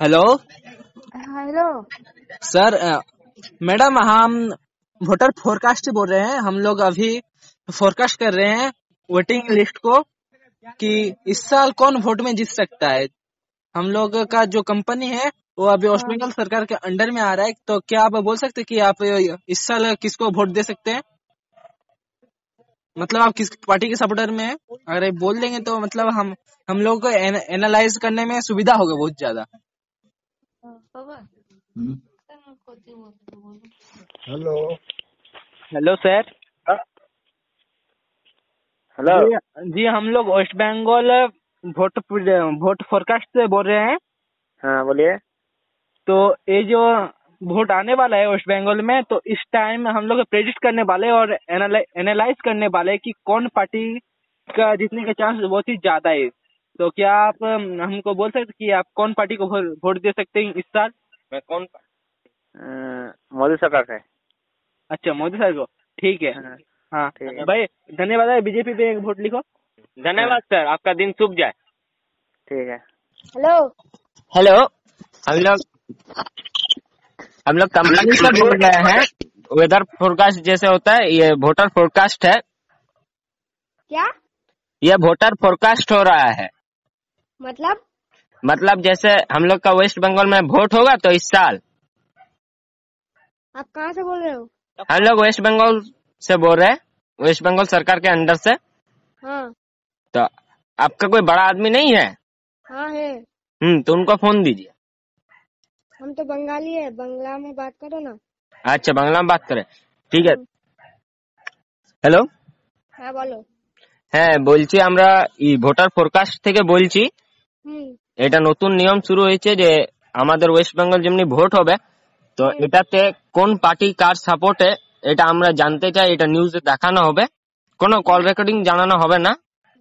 Hello hello sir madam हम voter forecast बोल रहे हैं। हम लोग अभी फोरकास्ट कर रहे हैं वोटिंग लिस्ट को कि इस साल कौन वोट में जीत सकता है। हम लोग का जो कंपनी है वो अभी वेस्ट बंगाल सरकार के अंडर में आ रहा है। तो क्या आप बोल सकते हैं कि आप इस साल किसको वोट दे सकते हैं? मतलब आप किस पार्टी के सपोर्टर में हैं? अगर बोल देंगे तो मतलब हम हम लोग को एन, एनालाइज करने में सुविधा होगा बहुत ज़्यादा। हेलो। Hello sir. हेलो। जी, जी हम लोग West Bengal vote vote forecast से बोल रहे हैं। हाँ बोलिए। तो ये जो वोट आने वाला है वेस्ट बंगाल में तो इस टाइम हम लोग प्रेडिक्ट करने वाले और एनालाइज करने वाले कि कौन पार्टी का जीतने का चांस बहुत ही ज़्यादा है। तो क्या आप हमको बोल सकते कि आप कौन पार्टी को वोट दे सकते हैं इस साल? मैं कौन मोदी सरकार का है अच्छा मोदी सर को। ठीक है। हाँ, हाँ। ठीक है। भाई धन्यवाद है बीजेपी पे एक वोट लिखो। धन्यवाद सर। आपका दिन शुभ जाए। ठीक है। हेलो। हेलो। हम लोग हम लोग कंपनी से बोल रहे हैं वेदर फोरकास्ट जैसे होता है ये वोटर फोरकास्ट है। क्या? ये वोटर फोरकास्ट हो रहा है। मतलब मतलब जैसे हम लोग का वेस्ट बंगाल में वोट होगा तो इस साल आप कहाँ से बोल रहे हो हम लोग वेस्ट बंगाल से बोल रहे हैं वेस्ट बंगाल सरकार के अंडर से हाँ तो आपका कोई बड़ा आदमी नहीं है हाँ है हम्म तो उनको फोन दीजिए हम तो बंगाली है बंगला में बात करो ना अच्छा बांग्ला में बात करें ठीक है হ্যালো হ্যাঁ বলো হ্যাঁ বলছি আমরা ই ভোটার ফোরকাস্ট থেকে বলছি হুম এটা নতুন নিয়ম শুরু হয়েছে যে আমাদের ওয়েস্ট বেঙ্গল যেমনি ভোট হবে তো এটাতে কোন পার্টি কার সাপোর্টে এটা আমরা জানতে চাই এটা নিউজে দেখানো হবে। কোনো কল রেকর্ডিং জানানো হবে না।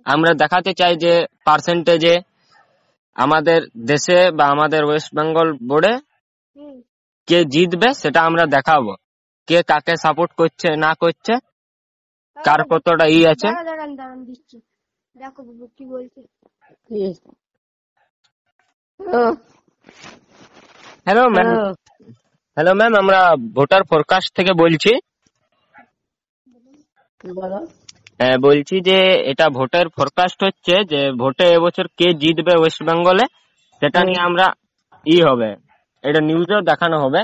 আমরা দেখাতে চাই যে পার্সেন্টেজে আমাদের দেশে বা আমাদের ওয়েস্ট বেঙ্গল বোর্ডে কে জিতবে সেটা আমরা দেখাবো। কে কাকে সাপোর্ট করছে না করছে কার কতটা ই আছে। দেখো কি বলছে। হ্যালো ম্যাম হ্যালো ম্যাম আমরা ভোটার ফোরকাস্ট থেকে বলছি। হ্যাঁ বলছি যে এটা ভোটের ফোরকাস্ট হচ্ছে যে ভোটে এবছর কে জিতবে ওয়েস্ট বেঙ্গলে সেটা নিয়ে আমরা ই হবে। এটা নিউজেও দেখানো হবে।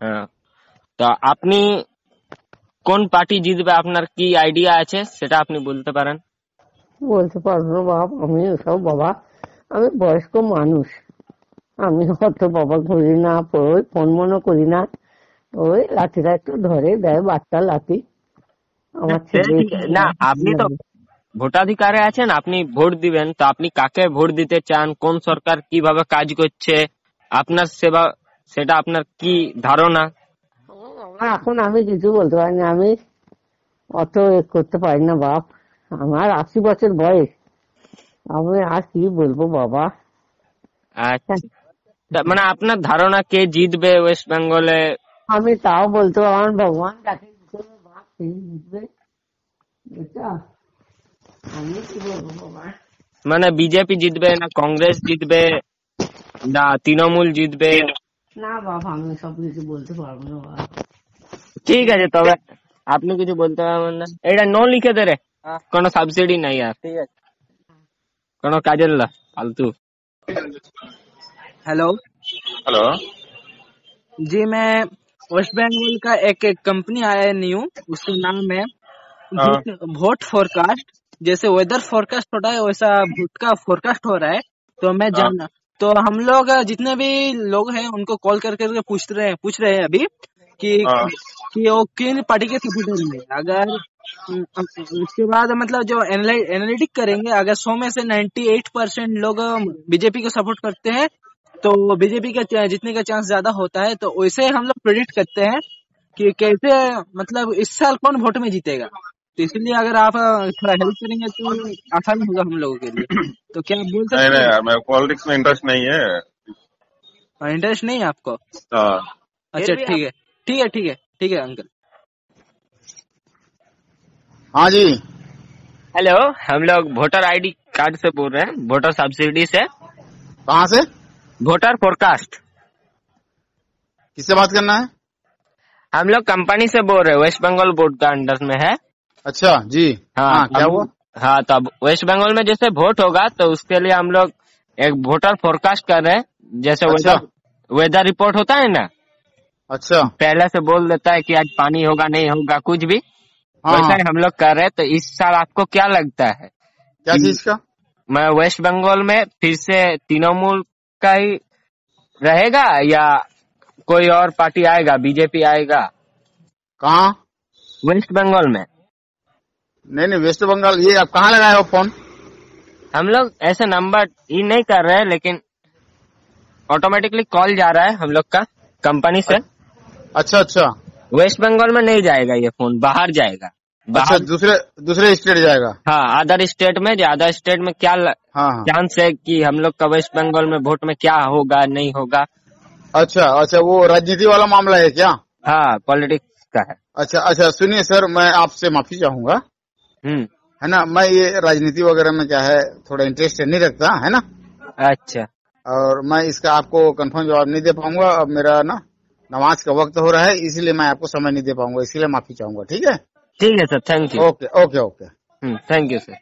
হ্যাঁ তা আপনি কোন পার্টি জিতবে আপনার কি আইডিয়া আছে সেটা আপনি বলতে পারেন। বলতে পারব বাপ আমি ওসব বাবা আমি বয়স্ক মানুষ। আমি অত বাবা ঘুরি না ওই ফোন মনে করি না। ওই লাঠিটা একটু ধরে দেয় বাচ্চা লাঠি। আমার ছেলে না আপনি তো ভোটাধিকারে আছেন আপনি ভোট দিবেন। তো আপনি কাকে ভোট দিতে চান? কোন সরকার কীভাবে কাজ করছে? আপনার সেবা সেটা আপনার কি ধারণা? এখন আমি কিছু বলতে পারি না আমি অত করতে পারি না বাপ। আমার আশি বছর বয়স। আমি আর কি বলব বাবা? আচ্ছা। মানে আপনার ধারণা কে জিতবে ওয়েস্ট বেঙ্গলে? আমি তাও বলতে আমার ভগবান সেই জিতবে। আমি কি বলব বাবা? মানে বিজেপি জিতবে না কংগ্রেস জিতবে না তৃণমূল জিতবে? না বাবা আমি সব কিছু বলতে পারব না ঠিক আছে তবে আপনি কিছু বলতে পারবেন না। এটা নো লিখে দে রে। हाँ। कोण सब्सिडी नहीं यार। ठीक आहे फालतू। हेलो। हेलो। जी मैं वेस्ट बंगाल का एक एक कंपनी आया है न्यू उसका नाम है हाँ। वोट फोरकास्ट जैसे वेदर फोरकास्ट हो रहा है वैसा वोट का फोरकास्ट हो रहा है तो मैं हाँ। जानना। तो हम लोग जितने भी लोग हैं उनको कॉल कर करके पूछ रहे हैं पूछ रहे हैं अभी कि कि वो किन पार्टी के सपोर्टर में अगर उसके बाद मतलब जो एनालिटिक करेंगे अगर सौ में से 98 परसेंट लोग बीजेपी को सपोर्ट करते हैं तो बीजेपी का जीतने का चांस ज़्यादा होता है तो वैसे हम लोग प्रेडिक्ट करते हैं कि कैसे मतलब इस साल कौन वोट में जीतेगा। तो इसलिए अगर आप थोड़ा हेल्प करेंगे तो आसान होगा हम लोगों के लिए। तो क्या आप बोल सकते नहीं हैं पॉलिटिक्स में इंटरेस्ट नहीं है। इंटरेस्ट नहीं है आपको? हाँ। अच्छा ठीक है। ठीक है ठीक है ठीक है अंकल हाँ जी। हेलो हम लोग वोटर आईडी कार्ड से बोल रहे हैं। वोटर सब्सिडी से। कहाँ से? वोटर फोरकास्ट किससे बात करना है? हम लोग कंपनी से बोल रहे हैं। वेस्ट बंगाल बोर्ड का अंडर में है। अच्छा जी। हाँ क्या हम- हुआ? हाँ तो अब वेस्ट बंगाल में जैसे वोट होगा तो उसके लिए हम लोग एक वोटर फोरकास्ट कर रहे हैं। जैसे अच्छा। वेदर वेदर रिपोर्ट होता है ना? अच्छा। पहले से बोल देता है कि आज पानी होगा नहीं होगा कुछ भी। हाँ वैसा ही। हम लोग कर रहे हैं तो इस साल आपको क्या लगता है? क्या चीज़ का? मैं वेस्ट बंगाल में फिर से तृणमूल का ही रहेगा या कोई और पार्टी आएगा बीजेपी आएगा? कहाँ? वेस्ट बंगाल में। नहीं नहीं वेस्ट बंगाल ये आप कहाँ लगाए हो फ़ोन? हम लोग ऐसे नंबर ही नहीं कर रहे हैं लेकिन ऑटोमेटिकली कॉल जा रहा है हम लोग का कंपनी से। अच्छा अच्छा। वेस्ट बंगाल में नहीं जाएगा ये फ़ोन बाहर जाएगा। अच्छा दूसरे दूसरे स्टेट जाएगा? हाँ अदर स्टेट में अदर स्टेट में क्या हाँ हाँ। चांस है कि हम लोग का वेस्ट बंगाल में वोट में क्या होगा नहीं होगा? अच्छा अच्छा वो राजनीति वाला मामला है क्या? हाँ पॉलिटिक्स का है। अच्छा अच्छा सुनिए सर मैं आपसे माफ़ी चाहूँगा। हम्म। है ना मैं ये राजनीति वगैरह में क्या है थोड़ा इंटरेस्ट नहीं रखता है ना? अच्छा। और मैं इसका आपको कंफर्म जवाब नहीं दे पाऊँगा अब मेरा ना नमाज़ का वक्त हो रहा है इसीलिए मैं आपको समय नहीं दे पाऊँगा इसलिए माफ़ी चाहूँगा ठीक है? ठीक है sir thank you okay okay okay. Thank you sir